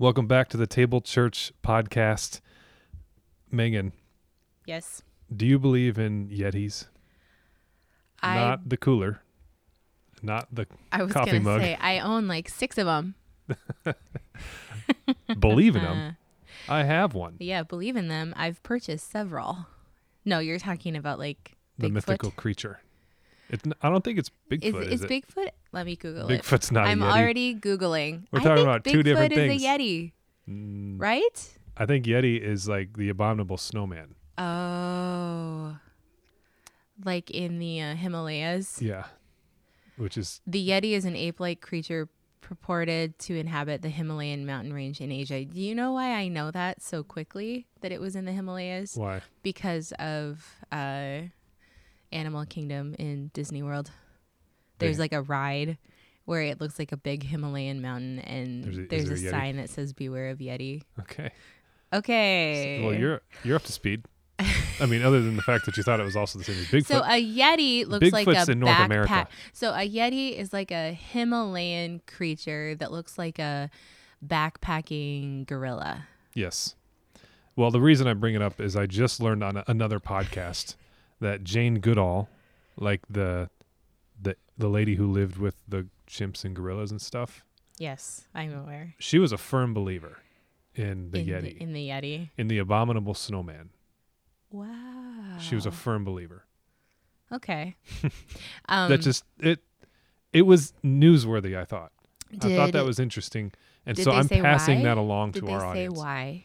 Welcome back to the Table Church podcast. Megan, Yes. do you believe in Yetis? I Not the cooler, not the I was coffee gonna mug. say I own like six of them. believe in them. I have one. Yeah, believe in them. I've purchased several. No, you're talking about like The mythical creature. It, I don't think it's Is, Bigfoot. is, Is, it? Bigfoot? Let me Google it. Bigfoot's not I'm already googling. We're talking about Bigfoot two different things. Bigfoot is a Yeti, Mm, right? I think Yeti is like the abominable snowman. Oh, like in the uh, Himalayas. Yeah, which is The Yeti is an ape-like creature purported to inhabit the Himalayan mountain range in Asia. Do you know why I know that so quickly that it was in the Himalayas? why. Because of uh, Animal Kingdom in Disney World. There's like a ride where it looks like a big Himalayan mountain and There's a- there's, there a, a sign that says beware of Yeti. Okay. Okay. Well, you're you're up to speed. I mean, other than the fact that you thought it was also the same as Bigfoot. So a Yeti looks like Bigfoot's a in North backpack. America. So a Yeti is like a Himalayan creature that looks like a backpacking gorilla. Yes. Well, the reason I bring it up is I just learned on a, another podcast that Jane Goodall, like the the lady who lived with the chimps and gorillas and stuff, Yes, I'm aware. she was a firm believer in the in Yeti, The, in the Yeti. in the abominable snowman. Wow. She was a firm believer. okay. um, that just it it was newsworthy, I thought. I thought that was interesting. And so I'm passing why? that along Did to they our say audience. why?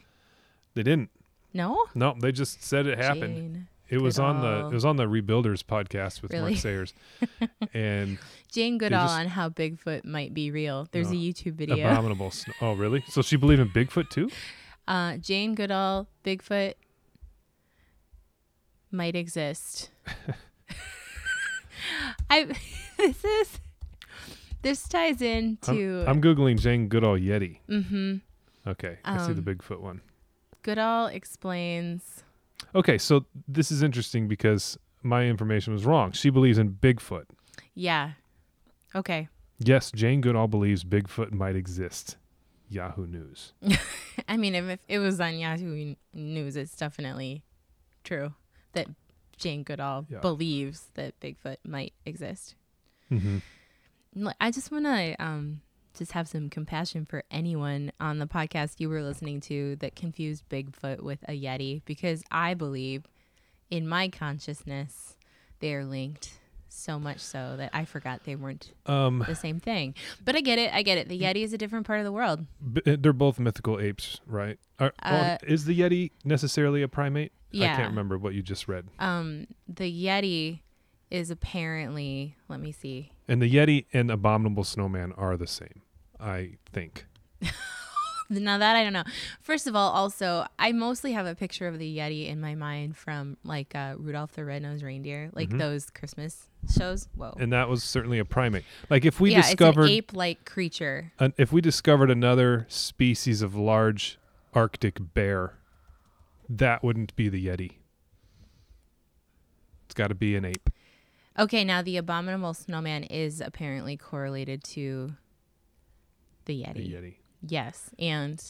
They didn't. No. No, they just said it happened. Jane. It was on the it was on the Rebuilders podcast with Really? Mark Sayers, and Jane Goodall just- on how Bigfoot might be real. There's No. a YouTube video. abominable. Sn- oh, really? So she believed in Bigfoot too? Uh, Jane Goodall, Bigfoot might exist. I this is this ties in I'm, to I'm googling Jane Goodall Yeti. mm-hmm. Okay, I see the Um, Bigfoot one. Goodall explains. Okay, so this is interesting because my information was wrong. She believes in Bigfoot. Yeah. Okay. Yes, Jane Goodall believes Bigfoot might exist. Yahoo News. I mean, if, if it was on Yahoo News, it's definitely true that Jane Goodall Yeah. believes that Bigfoot might exist. Mm-hmm. I just want to um, just have some compassion for anyone on the podcast you were listening to that confused Bigfoot with a Yeti because I believe in my consciousness they are linked so much so that I forgot they weren't Um, the same thing. But I get it. I get it. The Yeti is a different part of the world. b- uh, they're both mythical apes, right? Are, Uh, is the Yeti necessarily a primate? I can't remember what you just read. Um, the Yeti is apparently, let me see. And the Yeti and Abominable Snowman are the same, I think. Now that I don't know. First of all, also I mostly have a picture of the Yeti in my mind from like uh, Rudolph the Red-Nosed Reindeer, like Mhm. those Christmas shows. Whoa. And that was certainly a primate. Like if we yeah, discovered it's an ape-like creature. an, if we discovered another species of large Arctic bear, that wouldn't be the Yeti. It's got to be an ape. Okay, now the abominable snowman is apparently correlated to the Yeti. Yeti. Yes, and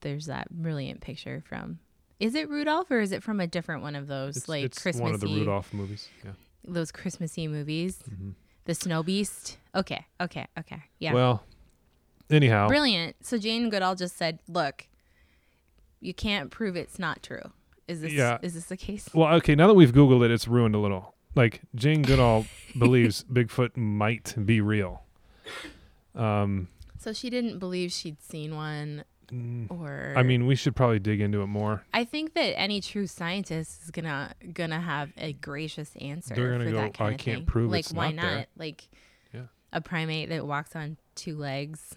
there's that brilliant picture from. Is it Rudolph or is it from a different one of those It's, like it's Christmassy one of the Rudolph movies. Yeah. those Christmassy movies? Mhm. The Snow Beast. Okay, okay, okay. Yeah. Well, anyhow, Brilliant. So Jane Goodall just said, "Look, you can't prove it's not true." Is this Yeah. is this the case? well, okay. Now that we've Googled it, it's ruined a little. Like Jane Goodall believes Bigfoot might be real. Um, So she didn't believe she'd seen one mm, or I mean, we should probably dig into it more. I think that any true scientist is gonna gonna have a gracious answer They're gonna for go, that kind "I can't thing. prove like it's why not there." not? Like Yeah. a primate that walks on two legs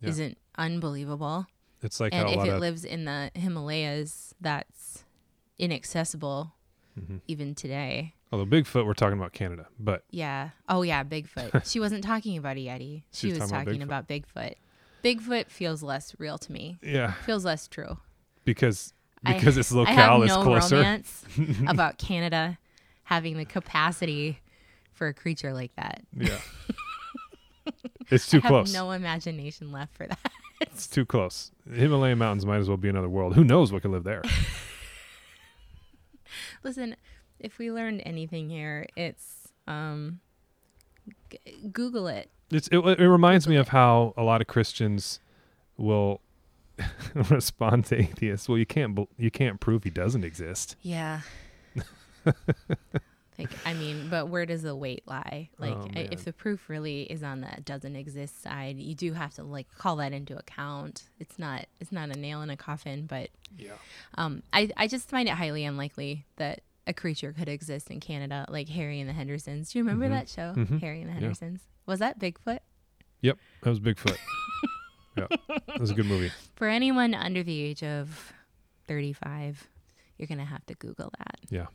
Yeah. isn't unbelievable. It's like and how a if lot it of lives in the Himalayas, that's inaccessible Mhm. even today. Although Bigfoot, we're talking about Canada, but Yeah. Oh yeah, Bigfoot. she wasn't talking about a Yeti. She, was was talking about talking about Bigfoot. Bigfoot feels less real to me. yeah, Feels less true. because I- because its I locale have is no closer. romance about Canada having the capacity for a creature like that. Yeah, it's too I have close. no imagination left for that. It's too close. The Himalayan mountains might as well be another world. Who knows what could live there? Listen, if we learned anything here, it's um, g- Google it. It's, it, it reminds me of how a lot of Christians will respond to atheists. Well, you can't you can't prove he doesn't exist. Yeah. like, I mean, but where does the weight lie? Like, Oh, I- if the proof really is on that doesn't exist side, you do have to like call that into account. It's not it's not a nail in a coffin, but Yeah. um, I I just find it highly unlikely that a creature could exist in Canada, like Harry and the Hendersons. Do you remember Mhm. that show, Mhm. Harry and the Yeah. Hendersons? Was that Bigfoot? Yep. That was Bigfoot. yeah. That was a good movie. For anyone under the age of 35, you're going to have to Google that. Yeah.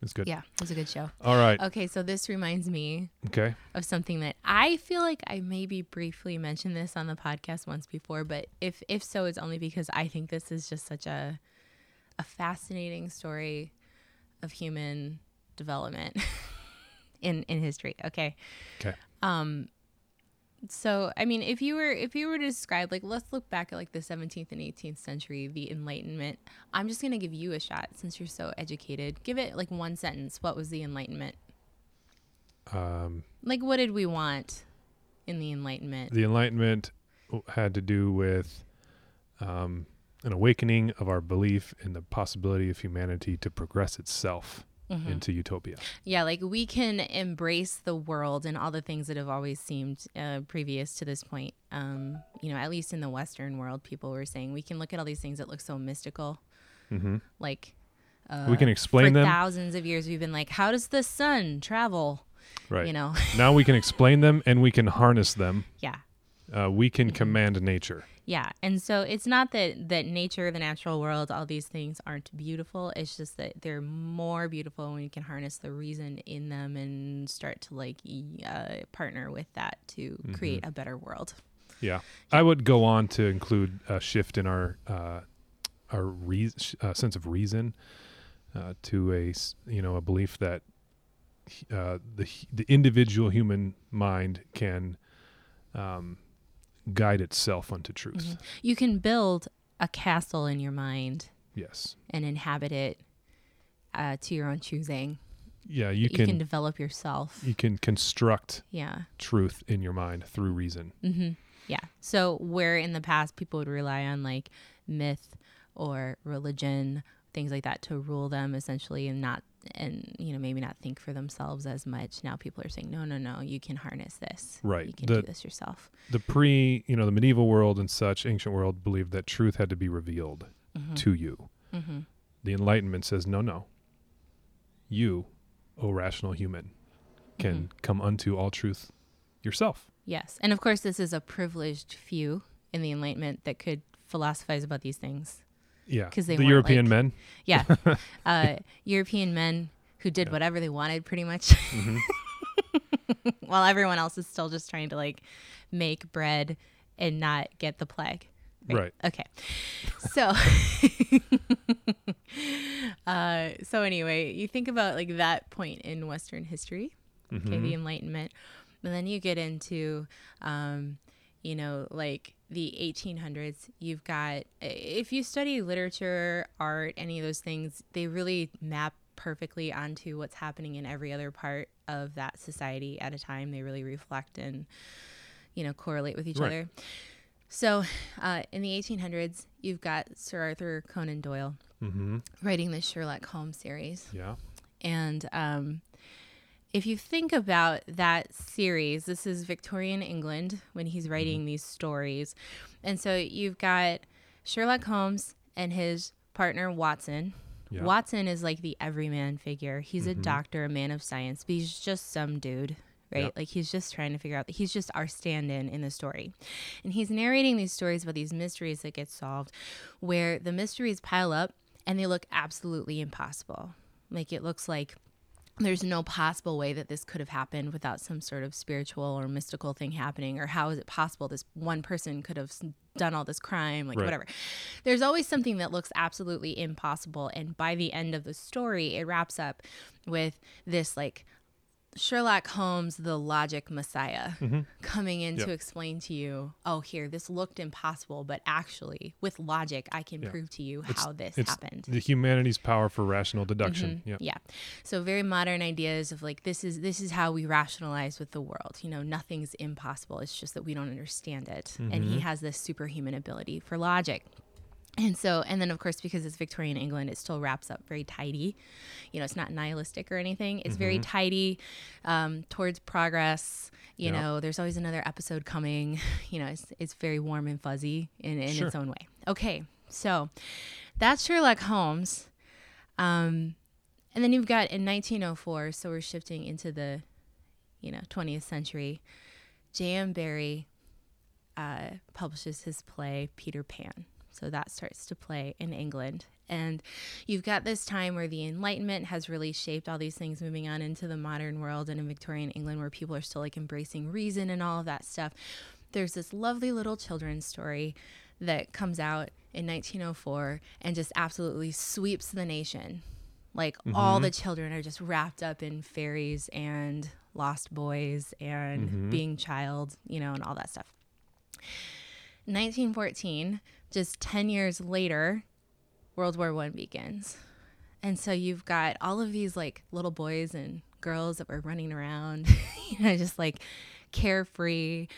It's good. Yeah, it was a good show. All right. Okay, so this reminds me Okay. of something that I feel like I maybe briefly mentioned this on the podcast once before, but if if so, it's only because I think this is just such a a fascinating story of human development in in history. Okay. Okay. Um so I mean if you were if you were to describe like let's look back at like the 17th and 18th century, the enlightenment. I'm just going to give you a shot since you're so educated. Give it like one sentence. What was the enlightenment? Um, Like, what did we want in the Enlightenment? the Enlightenment had to do with um, an awakening of our belief in the possibility of humanity to progress itself Mhm. into utopia. Yeah, like we can embrace the world and all the things that have always seemed uh, previous to this point. Um, you know, at least in the Western world, people were saying we can look at all these things that look so mystical. hmm Like, uh, we can for explain them. thousands of years, we've been like, how does the sun travel? Right. You know, now we can explain them and we can harness them. yeah. Uh, we can Mm-hmm. command nature. Yeah, and so it's not that that nature, the natural world, all these things aren't beautiful. It's just that they're more beautiful when you can harness the reason in them and start to like uh, partner with that to create a better world. Yeah. I would go on to include a shift in our uh, our rea- uh, sense of reason uh, to a you know a belief that uh, the the individual human mind can um, guide itself unto truth. You can build a castle in your mind Yes. and inhabit it uh, to your own choosing. Yeah. You You can, can develop yourself. you can construct Yeah. truth in your mind through reason. hmm Yeah. So where in the past people would rely on like myth or religion, things like that to rule them essentially and not and you know maybe not think for themselves as much. Now people are saying no, no, no, you can harness this. Right. You can The- do this yourself. The pre you know the medieval world and such ancient world believed that truth had to be revealed Mhm. to you. Mhm. The Enlightenment says, no, no. You, O rational human, can Mm-hmm. come unto all truth yourself. Yes. And of course this is a privileged few in the enlightenment that could philosophize about these things. Yeah. 'Cause they the European like- men. Yeah. uh, European men who did Yeah. whatever they wanted pretty much. Mhm. while everyone else is still just trying to like make bread and not get the plague. Right. Okay. So uh so anyway, you think about like that point in western history, okay, Mhm. the enlightenment. And then you get into um you know, like the 1800s, you've got if you study literature, art, any of those things, they really map perfectly onto what's happening in every other part of that society at a time. They really reflect and you know correlate with each Right. other. So, uh, in the 1800s, you've got Sir Arthur Conan Doyle Mhm. writing the Sherlock Holmes series. Yeah. And um, if you think about that series, this is Victorian England when he's writing these stories. And so you've got Sherlock Holmes and his partner, Watson. Yeah. Watson is like the everyman figure. He's a Mhm. doctor, a man of science, but he's just some dude, right? Yep. Like he's just trying to figure out, that he's just our stand in in the story. And he's narrating these stories about these mysteries that get solved where the mysteries pile up and they look absolutely impossible. Like it looks like there's no possible way that this could have happened without some sort of spiritual or mystical thing happening or how is it possible this one person could have done all this crime like Right. whatever there's always something that looks absolutely impossible and by the end of the story it wraps up with this like Sherlock Holmes, the logic messiah, Mm-hmm. coming in Yep. to explain to you, oh, here, this looked impossible, but actually, with logic, I can Yeah. prove to you It's- how this happened. the humanity's power for rational deduction. Mhm. Yeah. Yeah. So very modern ideas of like this is this is how we rationalize with the world. You know, nothing's impossible. It's just that we don't understand it. And Mm-hmm. he has this superhuman ability for logic. And so, and then of course, because it's Victorian England, it still wraps up very tidy. You know, it's not nihilistic or anything. It's very tidy um, towards progress. You Mm-hmm. Know, there's always another episode coming. You know, it's, it's very warm and fuzzy in, in Sure. its own way. Okay, so that's Sherlock Holmes. Um, and then you've got in 1904, so we're shifting into the, you know, 20th century. J.M. Barrie uh, publishes his play Peter Pan. So that starts to play in England. And you've got this time where the Enlightenment has really shaped all these things moving on into the modern world and in Victorian England where people are still like embracing reason and all of that stuff. There's this lovely little children's story that comes out in 1904 and just absolutely sweeps the nation. Like all mm-hmm. the children are just wrapped up in fairies and lost boys and mm-hmm. being child, you know, and all that stuff. 1914, just 10 years later, World War One begins. And so you've got all of these like little boys and girls that were running around, you know, just like carefree,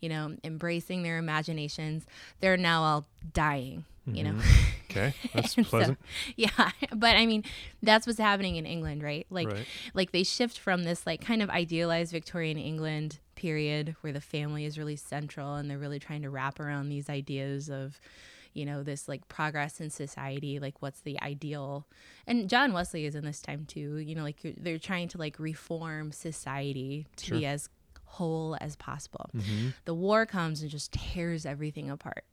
you know, embracing their imaginations. They're now all dying, you know. Mm-hmm. Okay. That's And so- pleasant. yeah, but I mean, that's what's happening in England, right? Like, Right. like they shift from this like kind of idealized Victorian England period where the family is really central and they're really trying to wrap around these ideas of, you know, this like progress in society, like what's the ideal. And John Wesley is in this time too. You know, like you're- they're trying to like reform society to be as whole as possible. Mm-hmm. The war comes and just tears everything apart.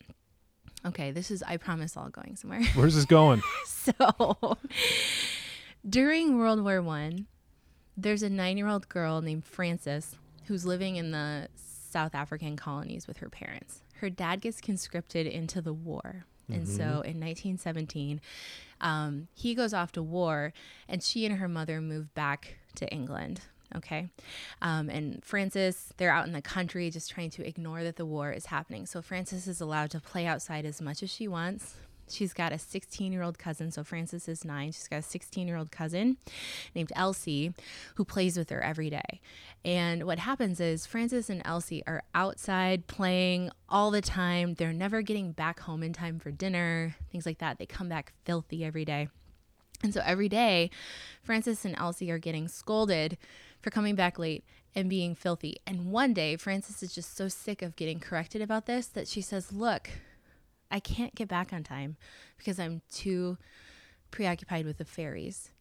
Okay, this is I promise all going somewhere. Where's this going? So during World War One, there's a nine-year-old girl named Frances who's living in the South African colonies with her parents. Her dad gets conscripted into the war. And so in 1917, um, he goes off to war, and she and her mother move back to England. Okay. Um, and Frances, they're out in the country just trying to ignore that the war is happening. So Frances is allowed to play outside as much as she wants. She's got a 16 year old cousin. So Frances is nine. She's got a 16 year old cousin named Elsie who plays with her every day. And what happens is Frances and Elsie are outside playing all the time. They're never getting back home in time for dinner, things like that. They come back filthy every day. And so every day, Frances and Elsie are getting scolded for coming back late and being filthy. And one day, Frances is just so sick of getting corrected about this that she says, Look, I can't get back on time because I'm too preoccupied with the fairies.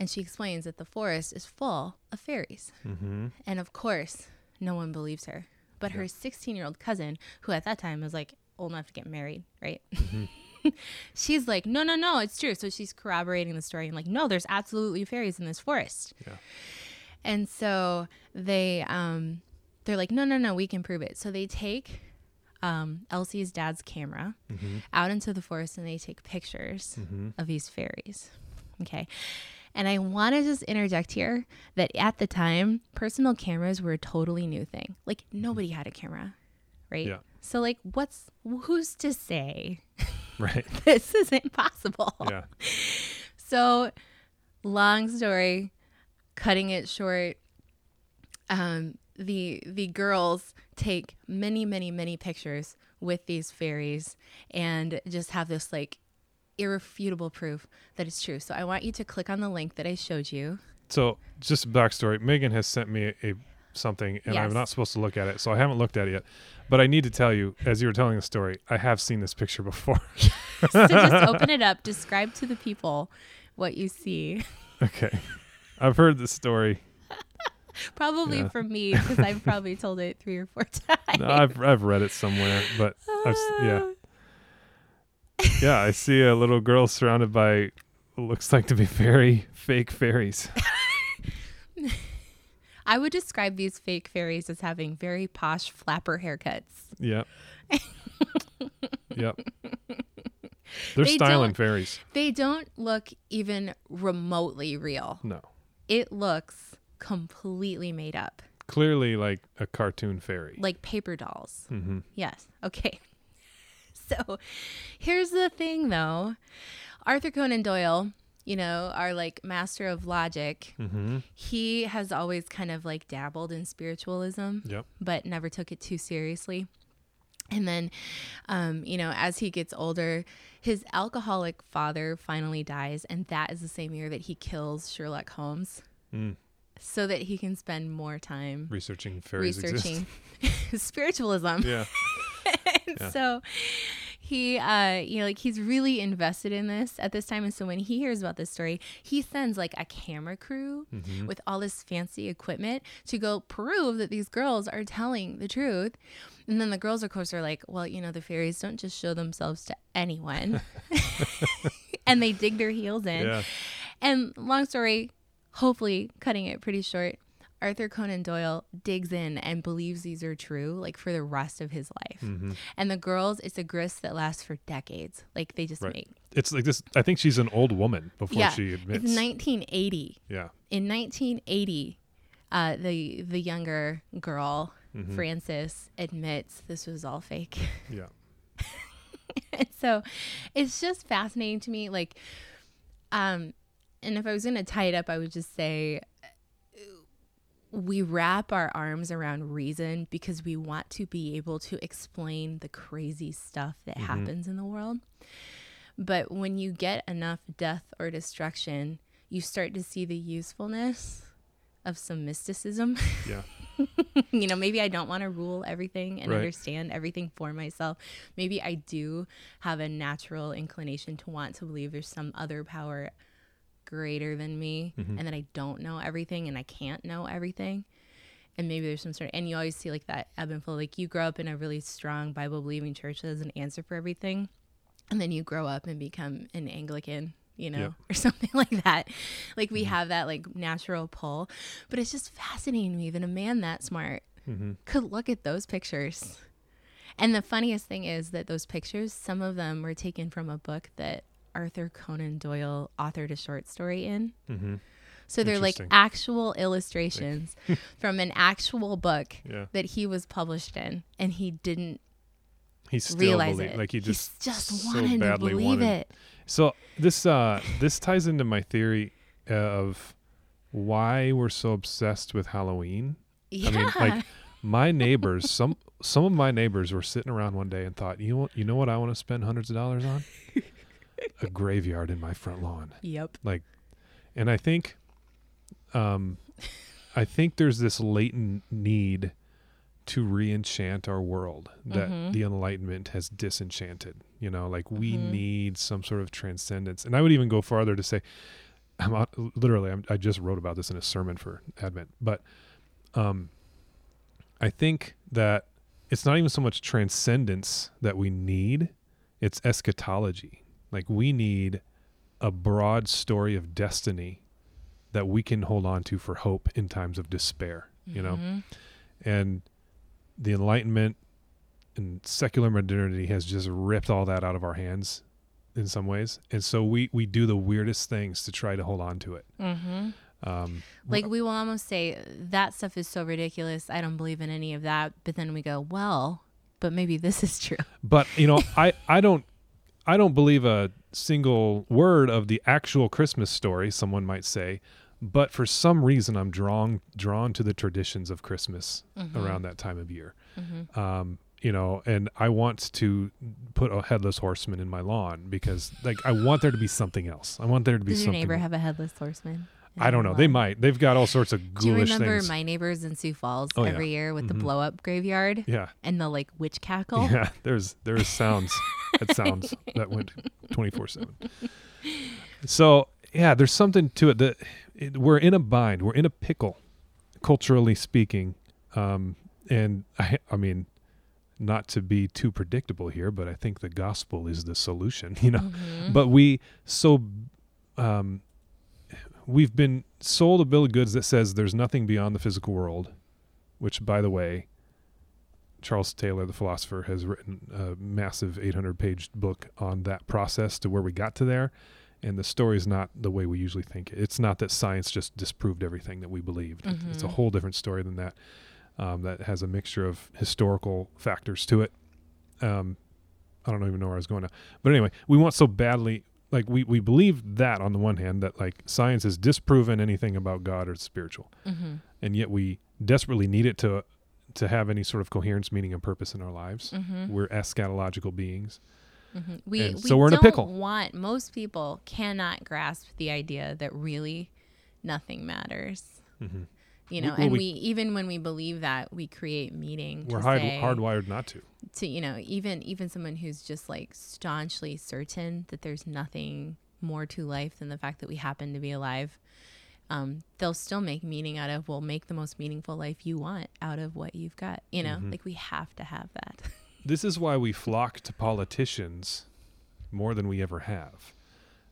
And she explains that the forest is full of fairies. Mm-hmm. And of course, no one believes her. But her 16 year old cousin, who at that time was like old enough to get married, right? she's like, no, no, no, it's true. So she's corroborating the story and like, no, there's absolutely fairies in this forest. Yeah. And so they, um, they're like, no, no, no, we can prove it. So they take um, Elsie's dad's camera Mm-hmm. out into the forest and they take pictures Mm-hmm. of these fairies. Okay. And I want to just interject here that at the time, personal cameras were a totally new thing. Like nobody had a camera, right? Yeah. So like what's who's to say Right. this isn't possible? Yeah. So long story, cutting it short, um, the the girls take many, many, many pictures with these fairies and just have this like irrefutable proof that it's true. So I want you to click on the link that I showed you. So just a backstory. Megan has sent me a, something, and I'm not supposed to look at it, so I haven't looked at it yet. But I need to tell you, as you were telling the story, I have seen this picture before. so just open it up, describe to the people what you see. okay. I've heard this story. Probably Yeah. from me because I've probably told it three or four times. No, I've I've read it somewhere, but I've yeah. Ah. Yeah, I see a little girl surrounded by what looks like to be very fake fairies. I would describe these fake fairies as having very posh flapper haircuts. Yep. yep. They're They styling fairies. They don't look even remotely real. No. It looks completely made up, Clearly, like a cartoon fairy. like paper dolls. mm-hmm. Yes. Okay. So here's the thing though Arthur Conan Doyle, you know, our like master of logic, Mm-hmm. he has always kind of like dabbled in spiritualism, Yep. but never took it too seriously. And then, um, you know, as he gets older, his alcoholic father finally dies, and that is the same year that he kills Sherlock Holmes Mm. So that he can spend more time Researching fairies researching spiritualism. Yeah. And Yeah. so he uh you know like he's really invested in this at this time and so when he hears about this story he sends like a camera crew Mm-hmm. with all this fancy equipment to go prove that these girls are telling the truth and then the girls of course are like well you know the fairies don't just show themselves to anyone and they dig their heels in Yeah. and long story, hopefully cutting it pretty short, Arthur Conan Doyle digs in and believes these are true, like for the rest of his life. Mm-hmm. And the girls, it's a grist that lasts for decades. Like they just Right. make. It's like this. I think she's an old woman before yeah, she admits. it's 1980. yeah. In 1980, uh, the the younger girl, Mhm. Frances, admits this was all fake. Yeah. and so it's just fascinating to me like um and if i was going to tie it up i would just say we wrap our arms around reason because we want to be able to explain the crazy stuff that Mhm. happens in the world but when you get enough death or destruction you start to see the usefulness of some mysticism Yeah. you know, maybe I don't want to rule everything and Right. understand everything for myself. Maybe I do have a natural inclination to want to believe there's some other power greater than me Mhm. and that I don't know everything and I can't know everything. And maybe there's some sort of, and you always see like that ebb and flow. Like you grow up in a really strong Bible believing church that has an answer for everything. And then you grow up and become an Anglican, you know, Yep. or something like that. Like we have that like natural pull. But it's just fascinating to me that a man that smart Mm-hmm. could look at those pictures. And the funniest thing is that those pictures, some of them were taken from a book that Arthur Conan Doyle authored a short story in. Mm-hmm. So they're like actual illustrations from an actual book Yeah. that he was published in, and he didn't He still realize believe, it. like he just, He's just so wanted to believe wanted. it. So this uh this ties into my theory of why we're so obsessed with Halloween. Yeah. I mean, like my neighbors, some some of my neighbors were sitting around one day and thought, you know, you know what I want to spend hundreds of dollars on? A graveyard in my front lawn. yep. Like, and I think, um, I think there's this latent need to re-enchant our world that Mhm. the Enlightenment has disenchanted. You know, like we Mhm. need some sort of transcendence. And I would even go farther to say, I'm out, literally, I'm, I just wrote about this in a sermon for Advent, but um, I think that it's not even so much transcendence that we need; it's eschatology. Like we need a broad story of destiny that we can hold on to for hope in times of despair. You know, Mhm. and the enlightenment and secular modernity has just ripped all that out of our hands in some ways and so we we do the weirdest things to try to hold on to it Mhm. um Like we will almost say that stuff is so ridiculous. I don't believe in any of that. But then we go, well, but maybe this is true. but you know i i don't i don't believe a single word of the actual christmas story someone might say but for some reason i'm drawn drawn to the traditions of christmas Mhm. around that time of year Mhm. um, you know, and I want to put a headless horseman in my lawn because, like, I want there to be something else. I want there to be Does your something. neighbor have a headless horseman? I don't their know. They might. They've got all sorts of ghoulish things. Do you remember things. my neighbors in Sioux Falls Oh, yeah. every year with the Mhm. blow up graveyard yeah, and the like witch cackle? yeah. There's there's sounds that sounds that went twenty four seven. So yeah, there's something to it that it, we're in a bind. We're in a pickle, culturally speaking. Um, and I, I mean, not to be too predictable here, but I think the gospel is the solution. You know, Mhm. but we so um, we've been sold a bill of goods that says there's nothing beyond the physical world, which, by the way, Charles Taylor, the philosopher, has written a massive 800 page book on that process to where we got to there. and the story is not the way we usually think it. It's not that science just disproved everything that we believed. It- It's a Mhm. whole different story than that. Um, that has a mixture of historical factors to it. Um, I don't even know where I was going to, but anyway, we want so badly. Like we, we believe that on the one hand that like science has disproven anything about God or spiritual, Mm-hmm. and yet we desperately need it to to have any sort of coherence, meaning, and purpose in our lives. Mm-hmm. We're eschatological beings. Mm-hmm. We, And we so we're in a pickle. want most people cannot grasp the idea that really nothing matters. Mm-hmm. You We- know, well, and we- we, even when we believe that, we create meaning. We're hard, say, hardwired not to. to you know even even someone who's just like staunchly certain that there's nothing more to life than the fact that we happen to be alive um, they'll still make meaning out of will make the most meaningful life you want out of what you've got you know Mhm. like we have to have that This is why we flock to politicians more than we ever have,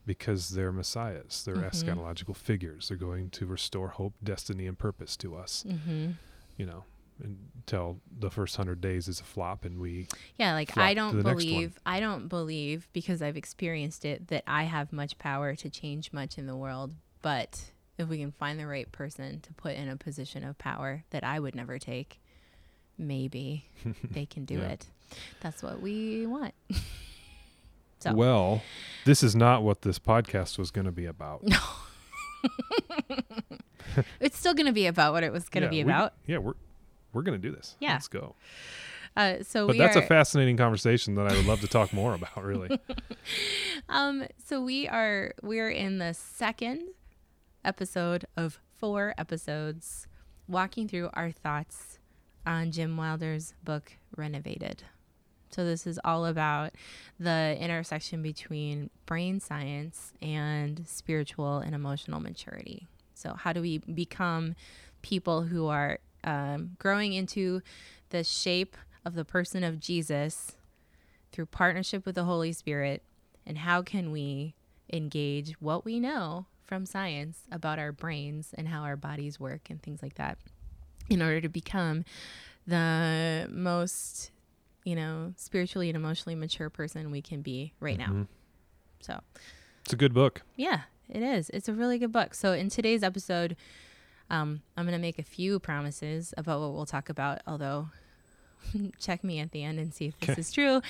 because they're messiahs, they're Mhm. eschatological figures. They're going to restore hope, destiny, and purpose to us. mm-hmm. You know, until the first hundred days is a flop, and we yeah like i don't the next one. believe i don't believe because i've experienced it that i have much power to change much in the world but if we can find the right person to put in a position of power that i would never take maybe they can do Yeah. it. That's what we want. So- well, this is not what this podcast was going to be about. No. it's still going to be about what it was going to Yeah, be we- about. Yeah, we're we're going to do this. Yeah. let's go. Uh, so But that's are, a fascinating conversation that I would love to talk more about. Really. um, so we are we're in the second episode of four episodes, walking through our thoughts on Jim Wilder's book Renovated. So this is all about the intersection between brain science and spiritual and emotional maturity. So how do we become people who are um, growing into the shape of the person of Jesus through partnership with the Holy Spirit? And how can we engage what we know from science about our brains and how our bodies work and things like that in order to become the most, you know, spiritually and emotionally mature person we can be right now. Mhm. So, It's a good book. yeah, it is. It's a really good book. So, in today's episode, um, I'm going to make a few promises about what we'll talk about, although check me at the end and see if this Okay. is true.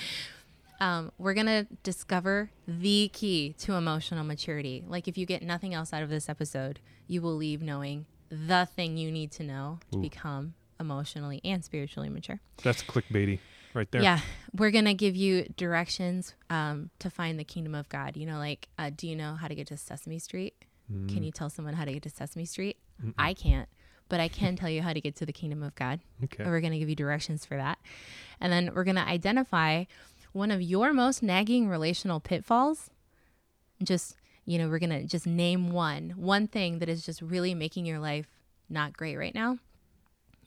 Um, we're going to discover the key to emotional maturity. Like, if you get nothing else out of this episode, you will leave knowing the thing you need to know to Ooh. become emotionally and spiritually mature. That's clickbaity right there. Yeah, we're gonna give you directions um, to find the kingdom of God. You know, like, uh, do you know how to get to Sesame Street? Mm. Can you tell someone how to get to Sesame Street? Mm-mm. I can't, but I can tell you how to get to the kingdom of God. Okay. And we're gonna give you directions for that, and then we're gonna identify one of your most nagging relational pitfalls. Just you know, we're gonna just name one, one thing that is just really making your life not great right now.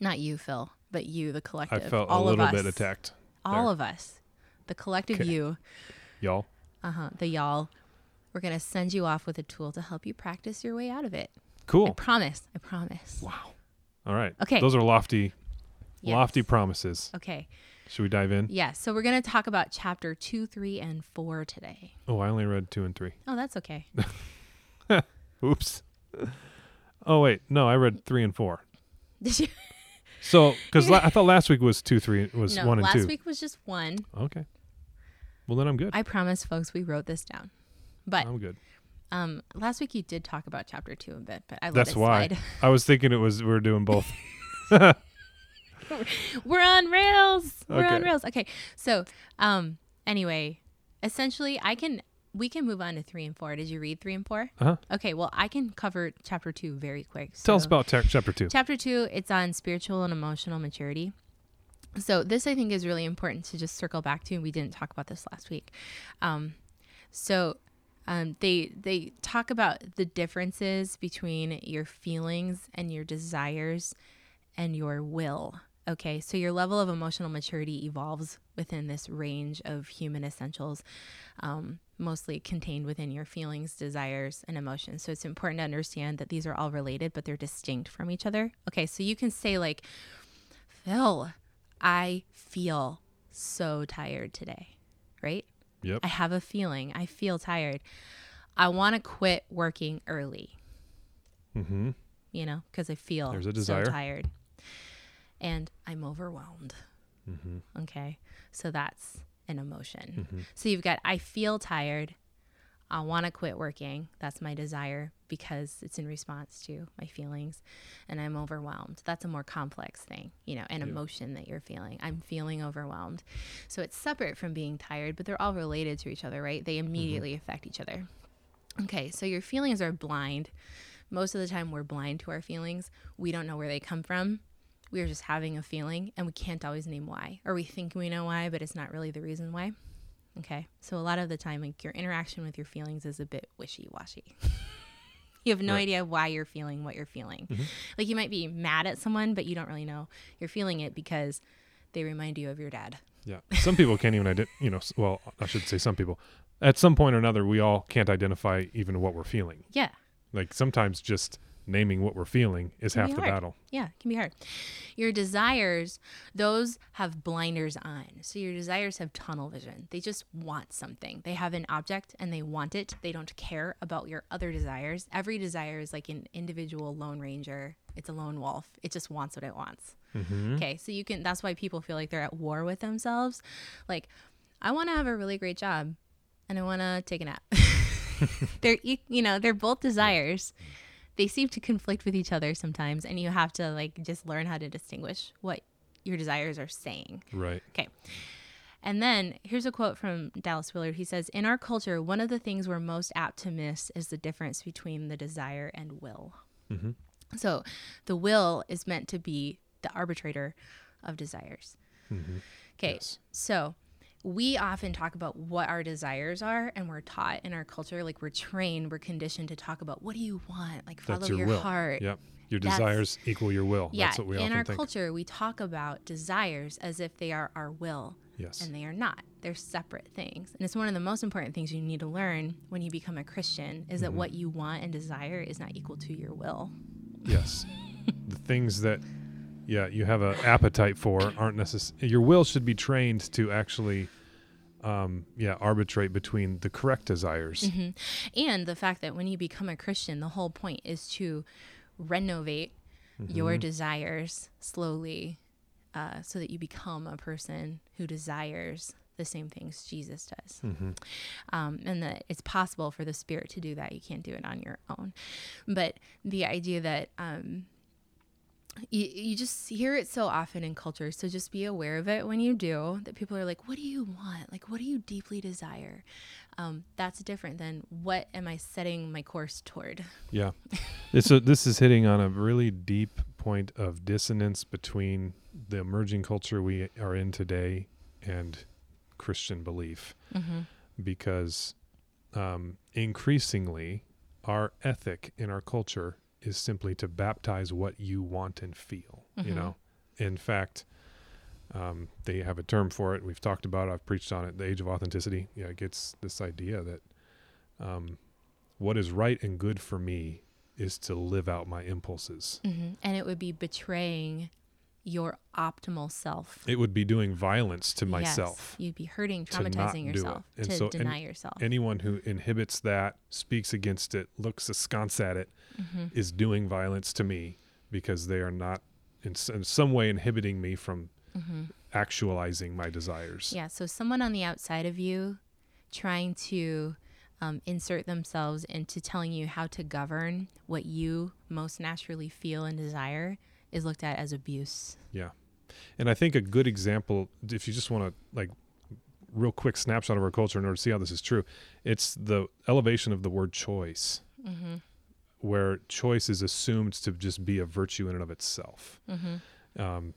Not you, Phil, but you, the I collective. felt a all little of us bit attacked, all there. of us, the collective Okay. you, y'all. uh huh, the y'all, we're gonna send you off with a tool to help you practice your way out of it. Cool. I promise. I promise. Wow. All right. Okay. Those are lofty, Yes. lofty promises. Okay. Should we dive in? Yeah. So we're gonna talk about chapter two, three, and four today. Oh, I only read two and three. Oh, that's okay. Oops. Oh wait, no, I read three and four. Did you? So, because la- I thought last week was two, three was no. one and two. last week was just one. Okay. Well, then I'm good. I promise, folks, we wrote this down. But I'm good. um, last week you did talk about chapter two a bit, but I let That's why. slide. I was thinking it was we are doing both. We're on rails. We're on rails. Okay. So, um, anyway, essentially, I can we can move on to three and four. Did you read three and four? Uh-huh. Okay. Well, I can cover chapter two very quick. So Tell us about chapter two. chapter two. It's on spiritual and emotional maturity. So this I think is really important to just circle back to. And we didn't talk about this last week. Um, so um, they they talk about the differences between your feelings and your desires and your will. Okay, so your level of emotional maturity evolves within this range of human essentials, um, mostly contained within your feelings, desires, and emotions. So it's important to understand that these are all related, but they're distinct from each other. Okay, so you can say, like, Phil, I feel so tired today, right? Yep. I have a feeling. I feel tired. I want to quit working early, Mm-hmm. you know, because I feel There's a desire. so tired. And I'm overwhelmed. Mm-hmm. Okay. So that's an emotion. Mhm. So you've got I feel tired. I want to quit working. That's my desire because it's in response to my feelings and I'm overwhelmed. That's a more complex thing, you know, an Yeah. emotion that you're feeling. I'm feeling overwhelmed. So it's separate from being tired, but they're all related to each other, right? They immediately affect each other. Okay, so your feelings are blind. Most of the time, we're blind to our feelings. We don't know where they come from. We're just having a feeling and we can't always name why. Or we think we know why, but it's not really the reason why. Okay, so a lot of the time, like your interaction with your feelings is a bit wishy washy. you have no Right. idea why you're feeling what you're feeling. Mm-hmm. Like you might be mad at someone, but you don't really know you're feeling it because they remind you of your dad. Yeah. Some people can't even ident- you know, well, I should say some people. At some point or another, we all can't identify even what we're feeling. Yeah, Like sometimes just naming what we're feeling is half the hard. battle. Yeah, it can be hard. Your desires, those have blinders on. So your desires have tunnel vision. They just want something. They have an object and they want it. They don't care about your other desires. Every desire is like an individual lone ranger. It's a lone wolf. It just wants what it wants. Mm-hmm. Okay, so you can that's why people feel like they're at war with themselves. Like I want to have a really great job and I want to take a nap. they're you know, they're both desires. They seem to conflict with each other sometimes and you have to like just learn how to distinguish what your desires are saying. Right. Okay. And then here's a quote from Dallas Willard. He says, In our culture, one of the things we're most apt to miss is the difference between the desire and will. Mhm. So the will is meant to be the arbitrator of desires. Mm-hmm. Okay. Yes. So we often talk about what our desires are, and we're taught in our culture, like we're trained, we're conditioned to talk about what do you want? Like follow That's your, your, heart. Yep. Your That's- desires equal your will. Yeah, That's what we in our think. culture, we talk about desires as if they are our will, Yes. and they are not. They're separate things. And it's one of the most important things you need to learn when you become a Christian is Mm-hmm. that what you want and desire is not equal to your will. Yes. the things that, yeah, you have an appetite for aren't necessary. Your will should be trained to actually, um, yeah, arbitrate between the correct desires. Mm-hmm. And the fact that when you become a Christian, the whole point is to renovate your Mm-hmm. desires slowly uh, so that you become a person who desires the same things Jesus does. Mm-hmm. um, and that it's possible for the spirit to do that. You can't do it on your own. But the idea that um, you, you just hear it so often in culture, so just be aware of it when you do. That people are like, "What do you want? Like, what do you deeply desire?" Um, that's different than what am I setting my course toward. Yeah. it's a, this is hitting on a really deep point of dissonance between the emerging culture we are in today and Christian belief Mm-hmm. because um, increasingly our ethic in our culture is simply to baptize what you want and feel. You Mhm. know, in fact, um, they have a term for it. We've talked about. it. I've preached on it. The age of authenticity. Yeah, it gets this idea that um, what is right and good for me is to live out my impulses. Mm-hmm. And it would be betraying your optimal self. It would be doing violence to myself. Yes. You'd be hurting, traumatizing yourself, And to so any- deny yourself. Anyone who inhibits that, speaks against it, looks askance at it, mm-hmm. is doing violence to me because they are not in, in some way inhibiting me from Mm-hmm. actualizing my desires. Yeah, so someone on the outside of you trying to um, insert themselves into telling you how to govern what you most naturally feel and desire is looked at as abuse. Yeah. And I think a good example, if you just want to like real quick snapshot of our culture in order to see how this is true, it's the elevation of the word choice, Mm-hmm. where choice is assumed to just be a virtue in and of itself. Mm-hmm. Um,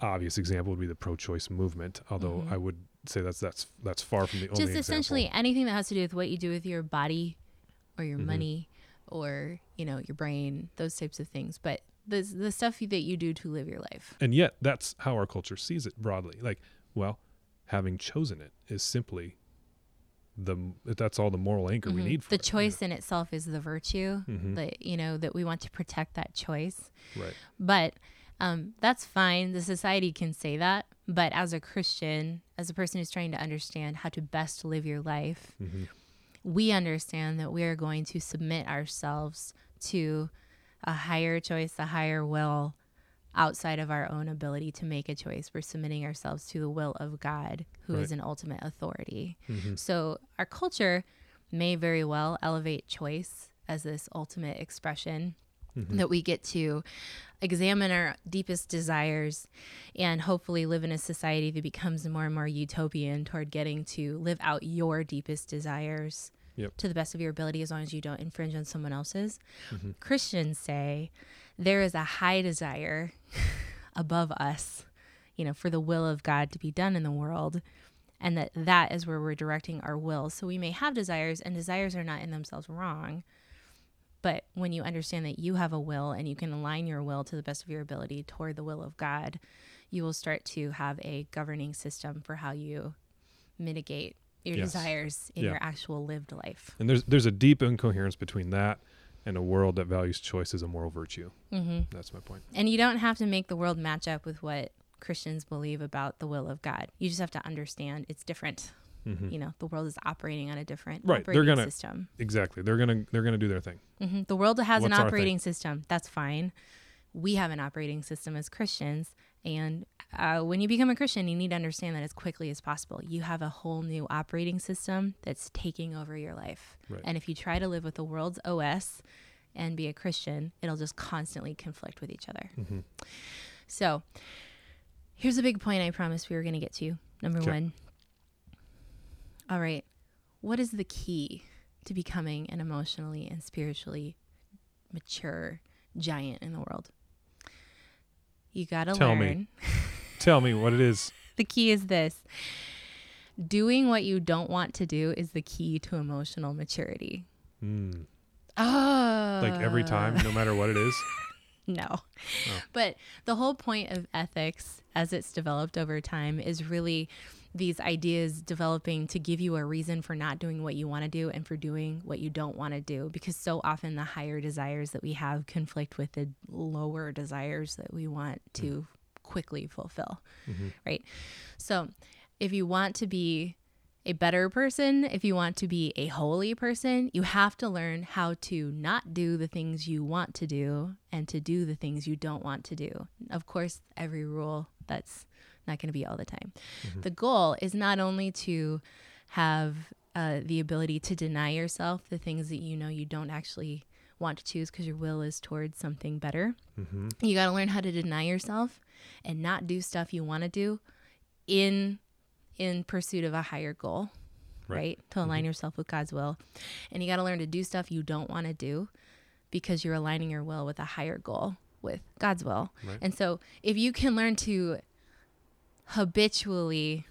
obvious example would be the pro-choice movement, although Mhm. I would say that's that's that's far from the only Just example. essentially anything that has to do with what you do with your body or your Mhm. money or, you know, your brain, those types of things. But the, the stuff that you do to live your life. And yet, that's how our culture sees it broadly. Like, well, having chosen it is simply the that's all the moral anchor we Mhm. need for the it, you choice in itself is the virtue know? Mhm. that, you know, that we want to protect that choice. right. But um, that's fine. The society can say that. But as a Christian, as a person who's trying to understand how to best live your life, hmm we understand that we are going to submit ourselves to a higher choice, a higher will outside of our own ability to make a choice. We're submitting ourselves to the will of God, who is Right. an ultimate authority. Mhm. So our culture may very well elevate choice as this ultimate expression Mhm. that we get to examine our deepest desires and hopefully live in a society that becomes more and more utopian toward getting to live out your deepest desires Yep. to the best of your ability as long as you don't infringe on someone else's. Mhm. Christians say there is a high desire above us, you know, for the will of God to be done in the world and that that is where we're directing our will. So we may have desires and desires are not in themselves wrong. But when you understand that you have a will and you can align your will to the best of your ability toward the will of God, you will start to have a governing system for how you mitigate your Yes. desires in Yeah. your actual lived life. And there's there's a deep incoherence between that and a world that values choice as a moral virtue. hmm That's my point. And you don't have to make the world match up with what Christians believe about the will of God. You just have to understand it's different. Mhm. You know, the world is operating on a different Right, they're gonna- system. Exactly. They're gonna they're gonna do their thing. hmm The world has an What's our operating system. That's fine. We have an operating system as Christians. And uh, when you become a Christian, you need to understand that as quickly as possible. You have a whole new operating system that's taking over your life. Right. And if you try to live with the world's OS and be a Christian, it'll just constantly conflict with each other. Mhm. So here's a big point I promised we were going to get to. Number Okay. one. All right. What is the key to becoming an emotionally and spiritually mature giant in the world? You got to Tell me. learn. Tell me what it is. The key is this doing what you don't want to do is the key to emotional maturity. Mm. Oh. Like every time, no matter what it is. No. Oh. But the whole point of ethics as it's developed over time is really these ideas developing to give you a reason for not doing what you want to do and for doing what you don't want to do because so often the higher desires that we have conflict with the lower desires that we want to quickly fulfill Mhm. right so if you want to be a better person, if you want to be a holy person, you have to learn how to not do the things you want to do and to do the things you don't want to do. Of course, every rule that's not going to be all the time. The goal is not only to have uh, the ability to deny yourself the things that you know you don't actually want to choose because your will is towards something better. hmm You got to learn how to deny yourself and not do stuff you want to do in in pursuit of a higher goal, Right. right? To align yourself with God's will. And you got to learn to do stuff you don't want to do because you're aligning your will with a higher goal with God's will. Right. And so if you can learn to habitually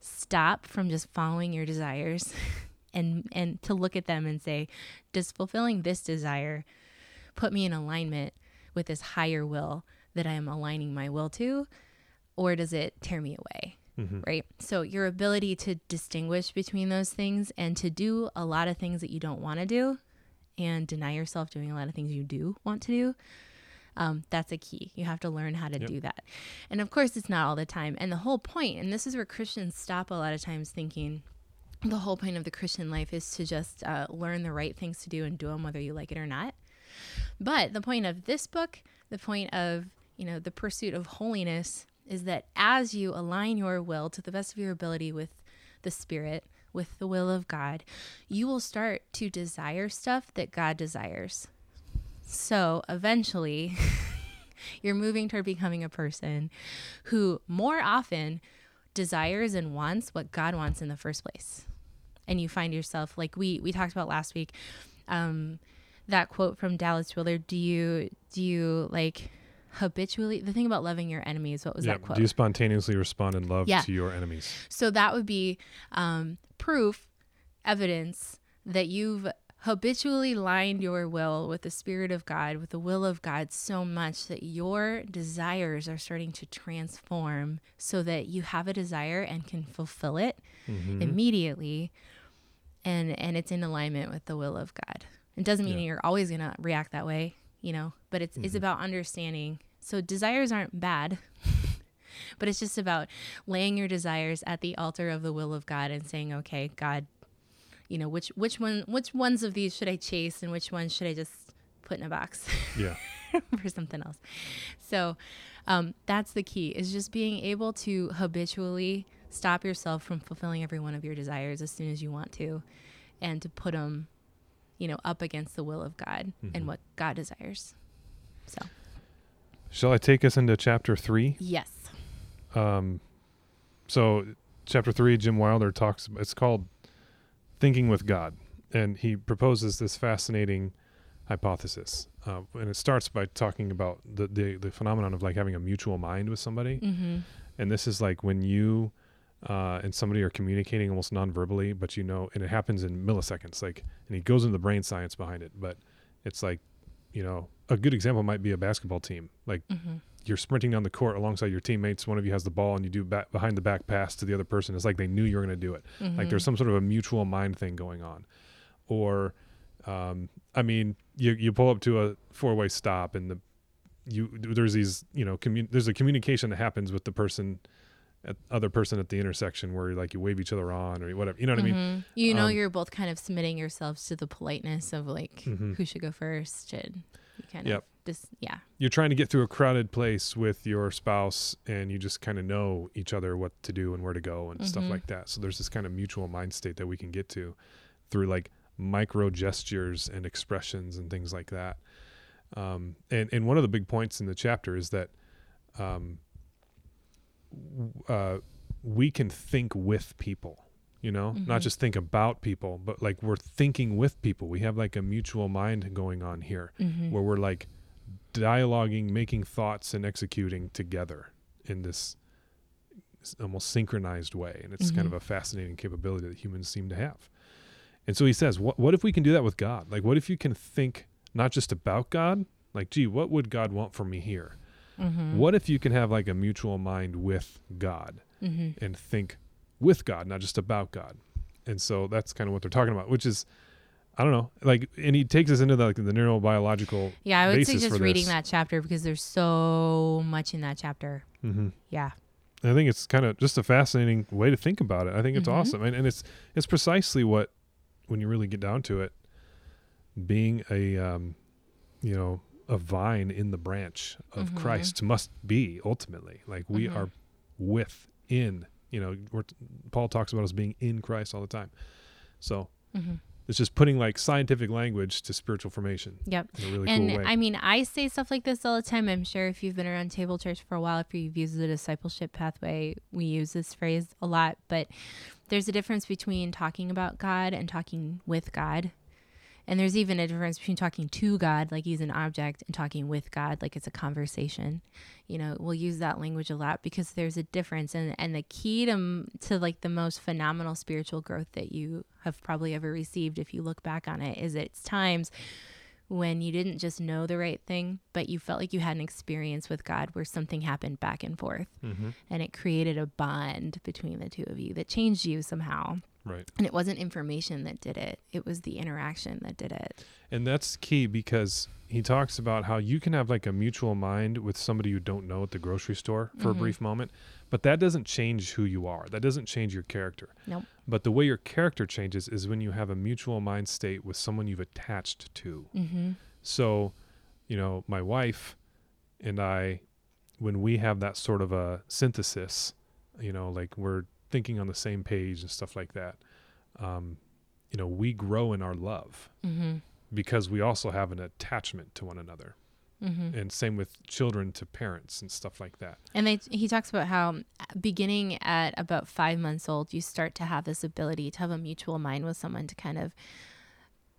stop from just following your desires and and to look at them and say does fulfilling this desire put me in alignment with this higher will that I am aligning my will to or does it tear me away? Hmm right? So your ability to distinguish between those things and to do a lot of things that you don't want to do and deny yourself doing a lot of things you do want to do um, that's a key. You have to learn how to Yep. do that. And of course it's not all the time. And the whole point and this is where christians stop a lot of times thinking the whole point of the christian life is to just uh, learn the right things to do and do them whether you like it or not. But the point of this book the point of you know the pursuit of holiness is that as you align your will to the best of your ability with the spirit with the will of god you will start to desire stuff that god desires so eventually you're moving toward becoming a person who more often desires and wants what god wants in the first place and you find yourself like we we talked about last week um that quote from Dallas Willard do you do you like habitually the thing about loving your enemies what was yeah. that quote Do you spontaneously respond in love Yeah. to your enemies? so that would be um, proof, evidence that you've habitually lined your will with the Spirit of God, with the will of God, so much that your desires are starting to transform so that you have a desire and can fulfill it Mhm. immediately and and it's in alignment with the will of God. It doesn't mean Yeah. you're always going to react that way, you know, but it's it's Mhm. about understanding. So desires aren't bad. but it's just about laying your desires at the altar of the will of God and saying, "Okay, God, you know, which which one which ones of these should I chase and which ones should I just put in a box Yeah. for something else. So um, that's the key is just being able to habitually stop yourself from fulfilling every one of your desires as soon as you want to and to put them you know up against the will of god Mhm. and what god desires so Shall I take us into chapter three? yes Um, so chapter three, Jim Wilder talks. It's called "Thinking with God," and he proposes this fascinating hypothesis. Uh, and it starts by talking about the, the the phenomenon of like having a mutual mind with somebody. mm-hmm. And this is like when you uh, and somebody are communicating almost non-verbally, but you know, and it happens in milliseconds. Like, and he goes into the brain science behind it, but it's like, you know, a good example might be a basketball team. Like Mm-hmm. You're sprinting down the court alongside your teammates. One of you has the ball, and you do back, behind the back pass to the other person. It's like they knew you were going to do it. Like there's some sort of a mutual mind thing going on, or, um, I mean, you you pull up to a four way stop, and the you there's these you know commun- there's a communication that happens with the person, at other person at the intersection where like you wave each other on or whatever. You know what I mean? Mhm. you know Um, you're both kind of submitting yourselves to the politeness of like Mhm. who should go first and you kind Yep. of just yeah You're trying to get through a crowded place with your spouse, and you just kind of know each other what to do and where to go and stuff Mhm. like that. So there's this kind of mutual mind state that we can get to through like micro gestures and expressions and things like that. Um, and and one of the big points in the chapter is that um, uh, we can think with people. You know, not Mhm. just think about people, but like we're thinking with people. We have like a mutual mind going on here mm-hmm. where we're like dialoguing, making thoughts, and executing together in this almost synchronized way. And it's kind of Mhm. a fascinating capability that humans seem to have. And so he says, what, what if we can do that with God? Like, what if you can think not just about God? Like, gee, what would God want from me here? Mm-hmm. What if you can have like a mutual mind with God Mm-hmm. and think with God, not just about God? And so that's kind of what they're talking about, which is, I don't know, like, and he takes us into the, like, the neurobiological. Yeah, I would suggest for reading this. that chapter because there's so much in that chapter. Mm-hmm. Yeah. I think it's kind of just a fascinating way to think about it. I think it's Mhm. awesome, and, and it's it's precisely what, when you really get down to it, being a, um, you know, a vine in the branch of Mhm. Christ must be ultimately like we Mhm. are within. You know, we're, Paul talks about us being in Christ all the time, so Mm-hmm. It's just putting like scientific language to spiritual formation Yep. in a really and cool way. I mean, I say stuff like this all the time. I'm sure if you've been around Table Church for a while, if you've used the discipleship pathway, we use this phrase a lot. But there's a difference between talking about God and talking with God. And there's even a difference between talking to God, like he's an object, and talking with God, like it's a conversation. You know, we'll use that language a lot because there's a difference. And, and the key to, to like the most phenomenal spiritual growth that you have probably ever received, if you look back on it, is it's times when you didn't just know the right thing, but you felt like you had an experience with God where something happened back and forth Mhm. and it created a bond between the two of you that changed you somehow. Right. And it wasn't information that did it, it was the interaction that did it. And that's key because he talks about how you can have like a mutual mind with somebody you don't know at the grocery store for Mhm. a brief moment, but that doesn't change who you are. That doesn't change your character. Nope. But the way your character changes is when you have a mutual mind state with someone you've attached to. Mm-hmm. So, you know, my wife and I, when we have that sort of a synthesis, you know, like we're thinking on the same page and stuff like that, um, you know, we grow in our love Mm-hmm. because we also have an attachment to one another. Mm-hmm. And same with children to parents and stuff like that. And they, he talks about how uh, beginning at about five months old, you start to have this ability to have a mutual mind with someone to kind of,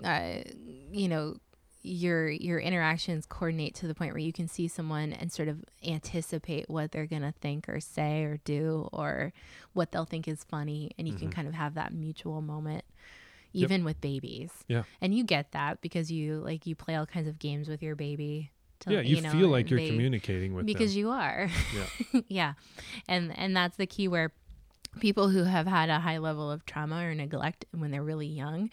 uh, you know, your your interactions coordinate to the point where you can see someone and sort of anticipate what they're gonna think or say or do or what they'll think is funny, and you can Mhm. kind of have that mutual moment. Yep. Even with babies, Yeah. and you get that because you like you play all kinds of games with your baby. To, yeah, you, know, feel like you're they- communicating with because them. you are Yeah. yeah and and that's the key where people who have had a high level of trauma or neglect when they're really young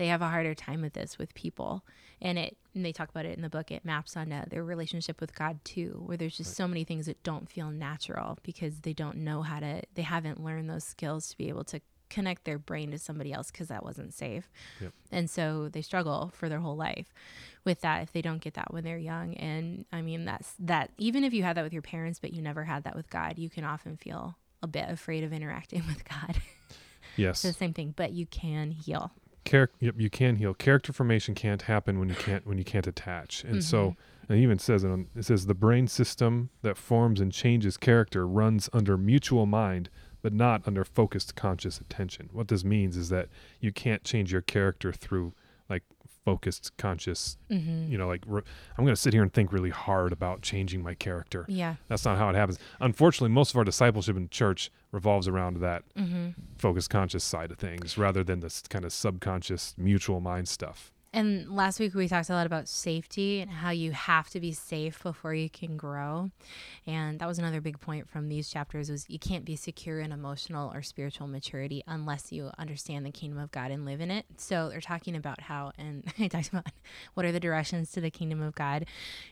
they have a harder time with this with people and it and they talk about it in the book it maps onto uh, their relationship with god too where there's just so many things that don't feel natural because they don't know how to they haven't learned those skills to be able to connect their brain to somebody else because that wasn't safe. Yep. And so they struggle for their whole life with that if they don't get that when they're young. And I mean, that's that, even if you had that with your parents, but you never had that with God, you can often feel a bit afraid of interacting with God. Yes. it's the same thing, but you can heal. Charac- yep, you can heal. Character formation can't happen when you can't when you can't attach. And so mm-hmm. and it even says it, on, it says the brain system that forms and changes character runs under mutual mind, but not under focused conscious attention. What this means is that you can't change your character through focused conscious. Mm-hmm. You know, like re- I'm going to sit here and think really hard about changing my character. Yeah. That's not how it happens. Unfortunately, most of our discipleship in church revolves around that Mm-hmm. focused conscious side of things rather than this kind of subconscious mutual mind stuff. And last week we talked a lot about safety and how you have to be safe before you can grow. And that was another big point from these chapters was you can't be secure in emotional or spiritual maturity unless you understand the kingdom of God and live in it. So they're talking about how and I talked about what are the directions to the kingdom of God.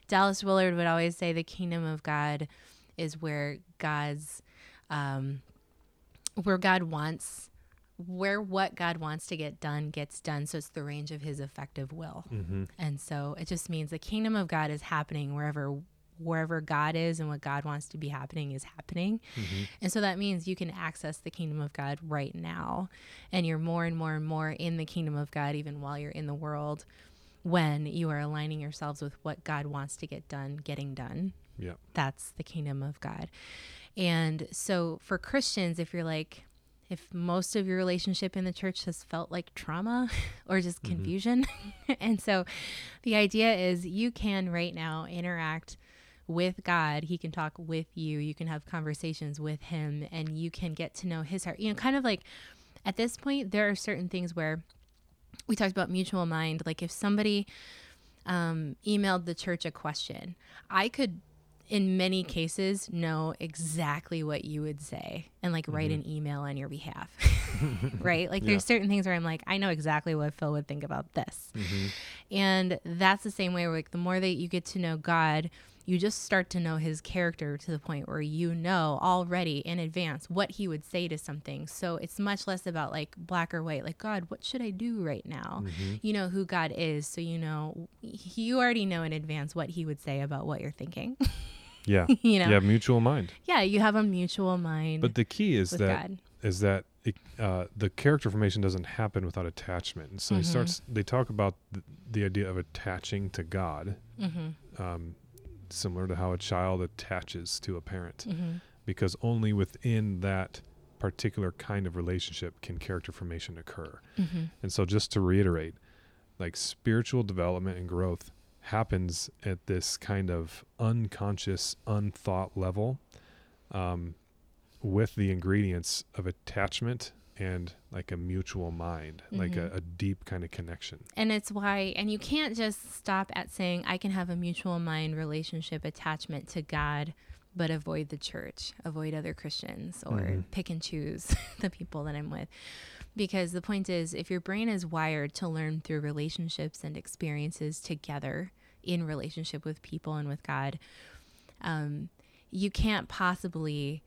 Dallas Willard would always say the kingdom of God is where God's um where God wants where what God wants to get done gets done. So it's the range of his effective will. Mm-hmm. And so it just means the kingdom of God is happening wherever wherever God is and what God wants to be happening is happening. Mm-hmm. And so that means you can access the kingdom of God right now. And you're more and more and more in the kingdom of God even while you're in the world when you are aligning yourselves with what God wants to get done, getting done. Yeah. That's the kingdom of God. And so for Christians, if you're like, if most of your relationship in the church has felt like trauma or just Mhm. confusion. and so the idea is you can right now interact with God. He can talk with you. You can have conversations with him and you can get to know his heart. You know, kind of like at this point, there are certain things where we talked about mutual mind. Like if somebody um, emailed the church a question, I could in many cases know exactly what you would say and like write an email on your behalf. right? Like Yeah. there's certain things where I'm like, I know exactly what Phil would think about this. Mm-hmm. And that's the same way where like the more that you get to know God, you just start to know his character to the point where you know already in advance what he would say to something. So it's much less about like black or white, like God, what should I do right now? Mm-hmm. You know who God is, so you know you already know in advance what he would say about what you're thinking. Yeah. you know. You have mutual mind. Yeah, you have a mutual mind But the key is that God. is that it, uh, the character formation doesn't happen without attachment. And so he Mhm. starts. They talk about the, the idea of attaching to God, Mm-hmm. um, similar to how a child attaches to a parent, Mm-hmm. because only within that particular kind of relationship can character formation occur. Mm-hmm. And so, just to reiterate, like spiritual development and growth happens at this kind of unconscious, unthought level um, with the ingredients of attachment and like a mutual mind, like a, Mhm. a deep kind of connection. And it's why, and you can't just stop at saying, I can have a mutual mind relationship attachment to God, but avoid the church, avoid other Christians, or Mhm. pick and choose the people that I'm with. Because the point is, if your brain is wired to learn through relationships and experiences together in relationship with people and with God, um, you can't possibly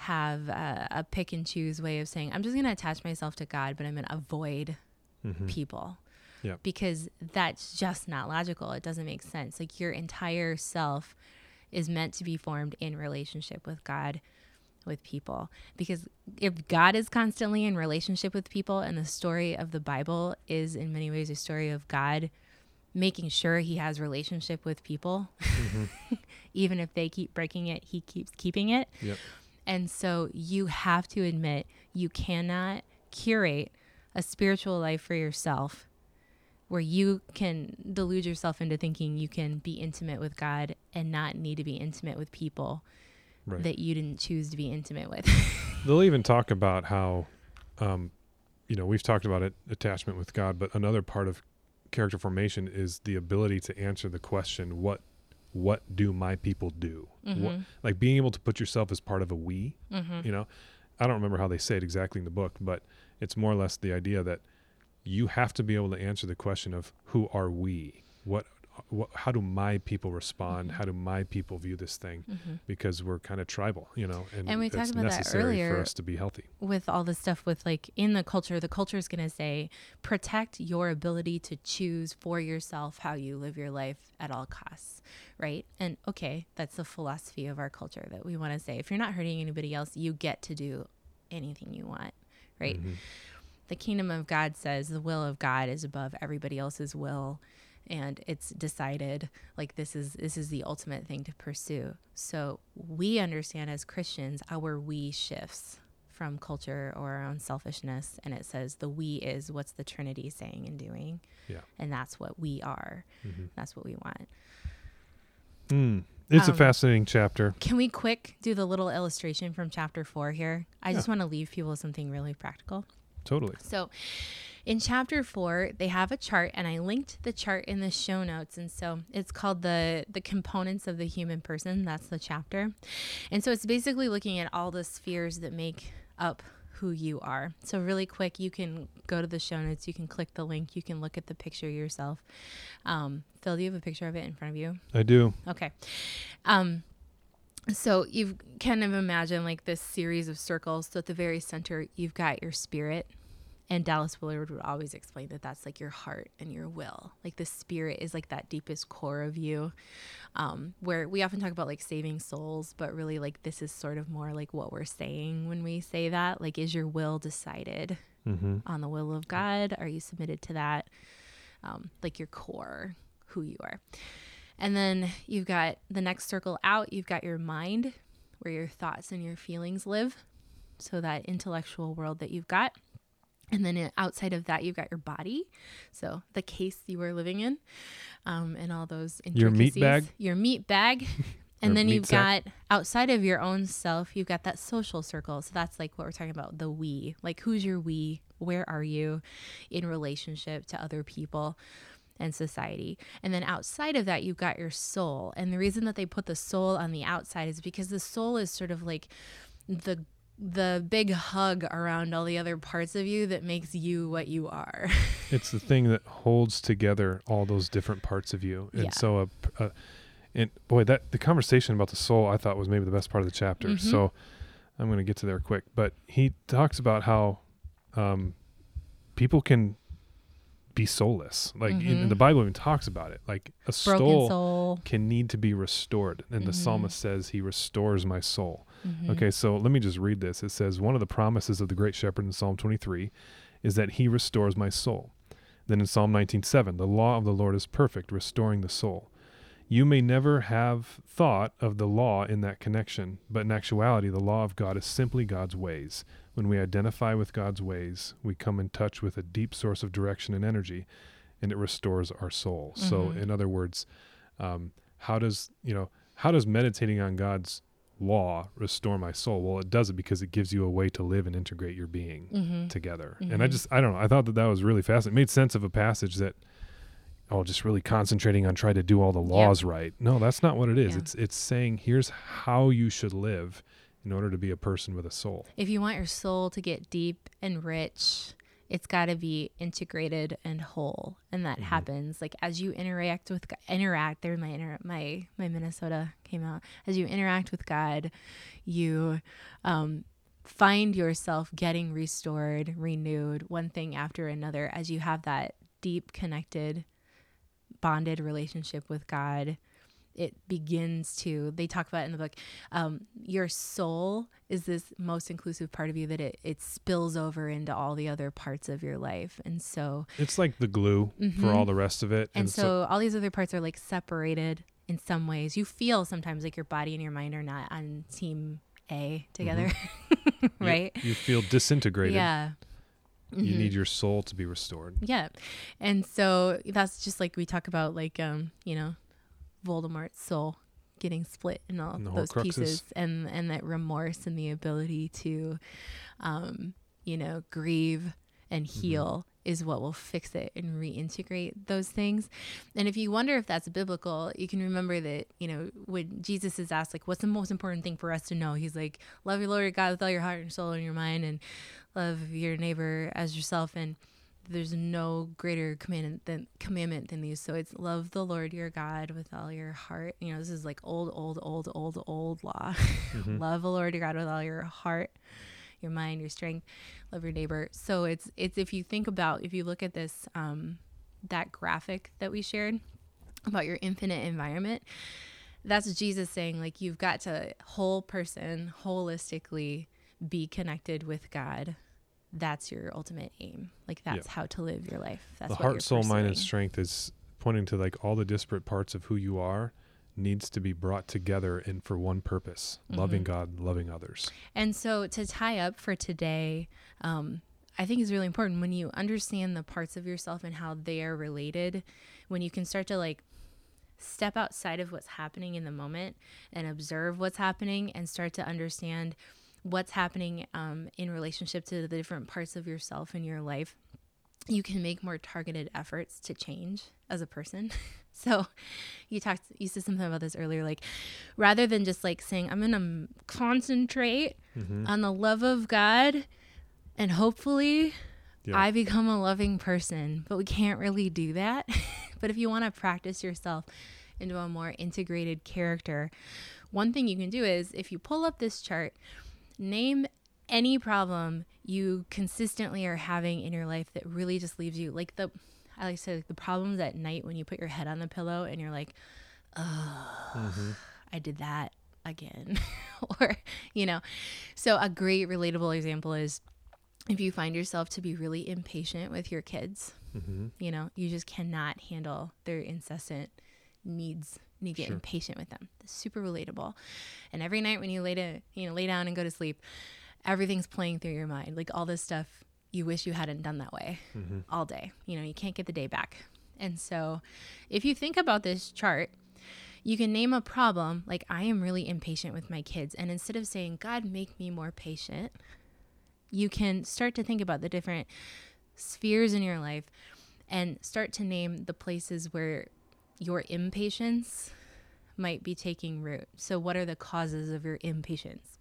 have a, a pick and choose way of saying, I'm just going to attach myself to God, but I'm going to avoid Mhm. people. Yeah. Because that's just not logical. It doesn't make sense. Like your entire self is meant to be formed in relationship with God, with people. Because if God is constantly in relationship with people, and the story of the Bible is in many ways a story of God making sure he has relationship with people, Mhm. even if they keep breaking it, he keeps keeping it. Yep. And so you have to admit you cannot curate a spiritual life for yourself where you can delude yourself into thinking you can be intimate with God and not need to be intimate with people Right. that you didn't choose to be intimate with. They'll even talk about how, um, you know, we've talked about it, attachment with God, but another part of character formation is the ability to answer the question, "What, what do my people do?" What, Mhm. like being able to put yourself as part of a we. Mhm. You know, I don't remember how they say it exactly in the book, but it's more or less the idea that you have to be able to answer the question of who are we? What wh- how do my people respond? How do my people view this thing? Because we're kind of tribal, you know, and, Mm-hmm. And we it's talked about that necessary for us to be healthy. with all the stuff with like in the culture the culture is going to say protect your ability to choose for yourself how you live your life at all costs right and okay that's the philosophy of our culture that we want to say if you're not hurting anybody else you get to do anything you want right Mm-hmm. the kingdom of god says the will of god is above everybody else's will and it's decided like this is this is the ultimate thing to pursue so we understand as christians our we shifts from culture or our own selfishness and it says the we is what's the trinity saying and doing Yeah. and that's what we are that's what we want Mm. It's Um, a fascinating chapter. can we quick do the little illustration from chapter four here i just want to leave people with something really practical Totally. So in chapter four, they have a chart, and I linked the chart in the show notes. And so it's called the the components of the human person. That's the chapter. And so it's basically looking at all the spheres that make up who you are. So really quick, you can go to the show notes. You can click the link. You can look at the picture yourself. Um, Phil, do you have a picture of it in front of you? I do. Okay. Um, so you've kind of imagine like this series of circles. So at the very center, you've got your spirit. And Dallas Willard would always explain that that's like your heart and your will. Like the spirit is like that deepest core of you. Um, where we often talk about like saving souls, but really like this is sort of more like what we're saying when we say that. Like, is your will decided Mm-hmm. on the will of God? Are you submitted to that? Um, like your core, who you are. And then you've got the next circle out, you've got your mind, where your thoughts and your feelings live. So that intellectual world that you've got. And then outside of that, you've got your body. So the case you were living in um, and all those Your meat bag? Your meat bag. And then you've sack. got outside of your own self, you've got that social circle. So that's like what we're talking about the we. Like, who's your we? Where are you in relationship to other people? and society. And then outside of that, you've got your soul. And the reason that they put the soul on the outside is because the soul is sort of like the the big hug around all the other parts of you that makes you what you are. It's the thing that holds together all those different parts of you. And Yeah. so, a, a, and boy, that the conversation about the soul I thought was maybe the best part of the chapter. Mhm. So, I'm going to get to there quick. But he talks about how um, people can be soulless. Like in, Mhm. the Bible even talks about it. Like a soul, soul. can need to be restored. And the Mhm. psalmist says, He restores my soul. Mhm. Okay, so let me just read this. It says, One of the promises of the great shepherd in Psalm 23 is that he restores my soul. Then in Psalm 19:7, the law of the Lord is perfect, restoring the soul. You may never have thought of the law in that connection, but in actuality, the law of God is simply God's ways. When we identify with God's ways, we come in touch with a deep source of direction and energy, and it restores our soul. So, Mhm. in other words, um, how does you know how does meditating on God's law restore my soul? Well, it does it because it gives you a way to live and integrate your being Mhm. together. And I Mhm. just I don't know. I thought that that was really fascinating. It made sense of a passage that oh, just really concentrating on trying to do all the laws right. No, that's not what it is. Yeah. It's it's saying here's how you should live in order to be a person with a soul. If you want your soul to get deep and rich, it's got to be integrated and whole, and that happens like as you interact with interact. There, my inter- my my Minnesota came out. As you interact with God, you um, find yourself getting restored, renewed, one thing after another. As you have that deep, connected, bonded relationship with God, it begins to they talk about in the book um, your soul is this most inclusive part of you that it, it spills over into all the other parts of your life and so It's like the glue for Mhm. all the rest of it. and, so, all these other parts are like separated in some ways you feel sometimes like your body and your mind are not on team a together you- right You, feel disintegrated. yeah You Mhm. need your soul to be restored. Yeah. And so that's just like we talk about like um, you know, Voldemort's soul getting split in all And those pieces and and that remorse and the ability to um, you know, grieve and Mm-hmm. heal is what will fix it and reintegrate those things. And if you wonder if that's biblical, you can remember that, you know, when Jesus is asked like what's the most important thing for us to know? He's like, love your Lord your God with all your heart and soul and your mind and love your neighbor as yourself and there's no greater commandment than commandment than these. So it's love the Lord your God with all your heart. You know, this is like old, old, old, old, old law. Mhm. love the Lord your God with all your heart, your mind, your strength. Love your neighbor. So it's it's if you think about if you look at this um, that graphic that we shared about your infinite environment, that's Jesus saying like you've got to whole person holistically be connected with God. That's your ultimate aim. Like that's how to live your life. That's the heart, soul, mind, and strength is pointing to like all the disparate parts of who you are needs to be brought together and for one purpose loving Mhm. God, loving others. And so to tie up for today, um, I think is really important when you understand the parts of yourself and how they are related, when you can start to like step outside of what's happening in the moment and observe what's happening and start to understand what's happening um, in relationship to the different parts of yourself in your life you can make more targeted efforts to change as a person so you talked you said something about this earlier like rather than just like saying i'm gonna concentrate Mm-hmm. on the love of god and hopefully Yeah. I become a loving person, but we can't really do that. but if you want to practice yourself into a more integrated character, one thing you can do is if you pull up this chart, name any problem you consistently are having in your life that really just leaves you like the I like to say like the problems at night when you put your head on the pillow and you're like, oh, Mm-hmm. I did that again. or, you know, so a great relatable example is if you find yourself to be really impatient with your kids, Mm-hmm. you know, you just cannot handle their incessant needs and you get Sure. impatient with them. It's super relatable. And every night when you lay to, you know, lay down and go to sleep, everything's playing through your mind. Like all this stuff you wish you hadn't done that way Mm-hmm. all day. You know, you can't get the day back. And so if you think about this chart, you can name a problem like I am really impatient with my kids. And instead of saying, God, make me more patient, you can start to think about the different spheres in your life and start to name the places where your impatience might be taking root. So, what are the causes of your impatience?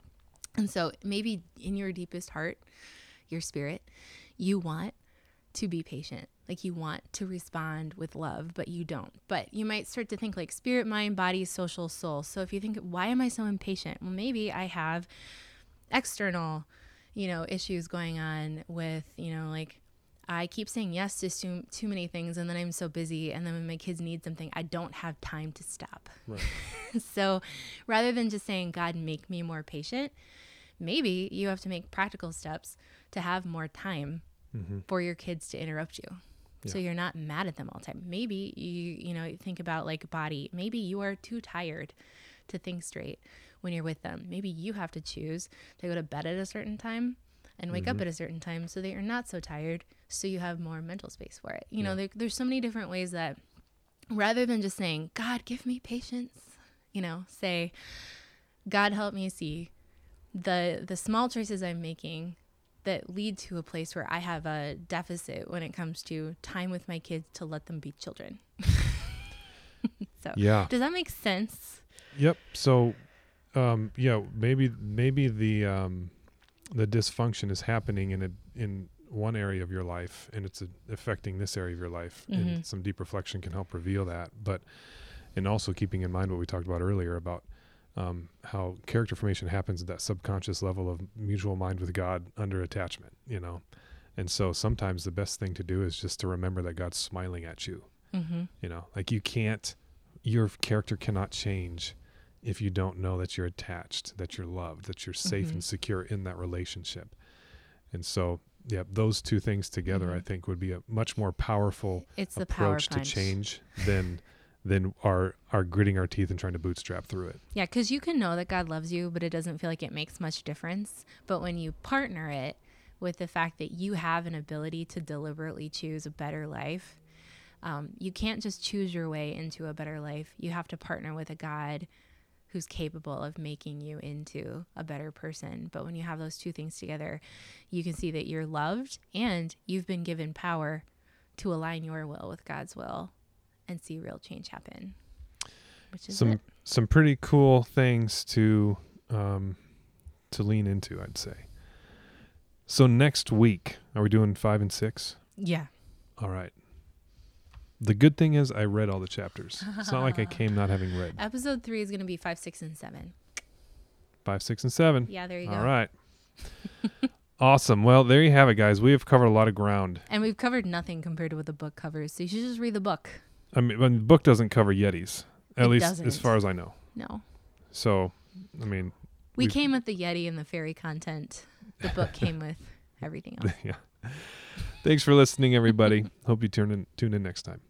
And so, maybe in your deepest heart, your spirit, you want to be patient. Like you want to respond with love, but you don't. But you might start to think like spirit, mind, body, social, soul. So if you think, why am I so impatient? Well, maybe I have external, you know, issues going on with, you know, like I keep saying yes to too, too many things and then I'm so busy. And then when my kids need something, I don't have time to stop. Right. so rather than just saying, God, make me more patient, maybe you have to make practical steps to have more time Mm-hmm. for your kids to interrupt you. So you're not mad at them all the time. Maybe you you know think about like body. Maybe you are too tired to think straight when you're with them. Maybe you have to choose to go to bed at a certain time and wake up Mhm. at a certain time so that you're not so tired so you have more mental space for it. You know, there, there's so many different ways that rather than just saying, "God, give me patience," you know, say, "God, help me see the the small choices I'm making that lead to a place where I have a deficit when it comes to time with my kids to let them be children. so, Yeah. does that make sense? Yep. So, um, yeah, maybe maybe the um, the dysfunction is happening in a in one area of your life, and it's uh affecting this area of your life. Mhm. And some deep reflection can help reveal that. But and also keeping in mind what we talked about earlier about um, how character formation happens at that subconscious level of mutual mind with God under attachment. You know, and so sometimes the best thing to do is just to remember that God's smiling at you. Mm-hmm. You know, like you can't, your character cannot change if you don't know that you're attached, that you're loved, that you're safe Mhm. and secure in that relationship. And so, yeah, those two things together, I Mhm. think, would be a much more powerful It's the power approach to change than than our our gritting our teeth and trying to bootstrap through it. Yeah, because you can know that God loves you, but it doesn't feel like it makes much difference. But when you partner it with the fact that you have an ability to deliberately choose a better life, um, you can't just choose your way into a better life. You have to partner with a God who's capable of making you into a better person. But when you have those two things together, you can see that you're loved and you've been given power to align your will with God's will and see real change happen. Which is Some it. some pretty cool things to um, to lean into, I'd say. So next week, are we doing five and six? Yeah. All right. The good thing is I read all the chapters. It's not like I came not having read. Episode three is going to be five, six, and seven. Five, six, and seven. Yeah, there you go. All right. awesome. Well, there you have it, guys. We have covered a lot of ground. And we've covered nothing compared to what the book covers. So you should just read the book. I mean, the book doesn't cover Yetis, at It least as doesn't. far as I know. No. So, I mean, We came with the Yeti and the fairy content. The book came with everything else. yeah. Thanks for listening, everybody. Hope you tune in, tune in next time.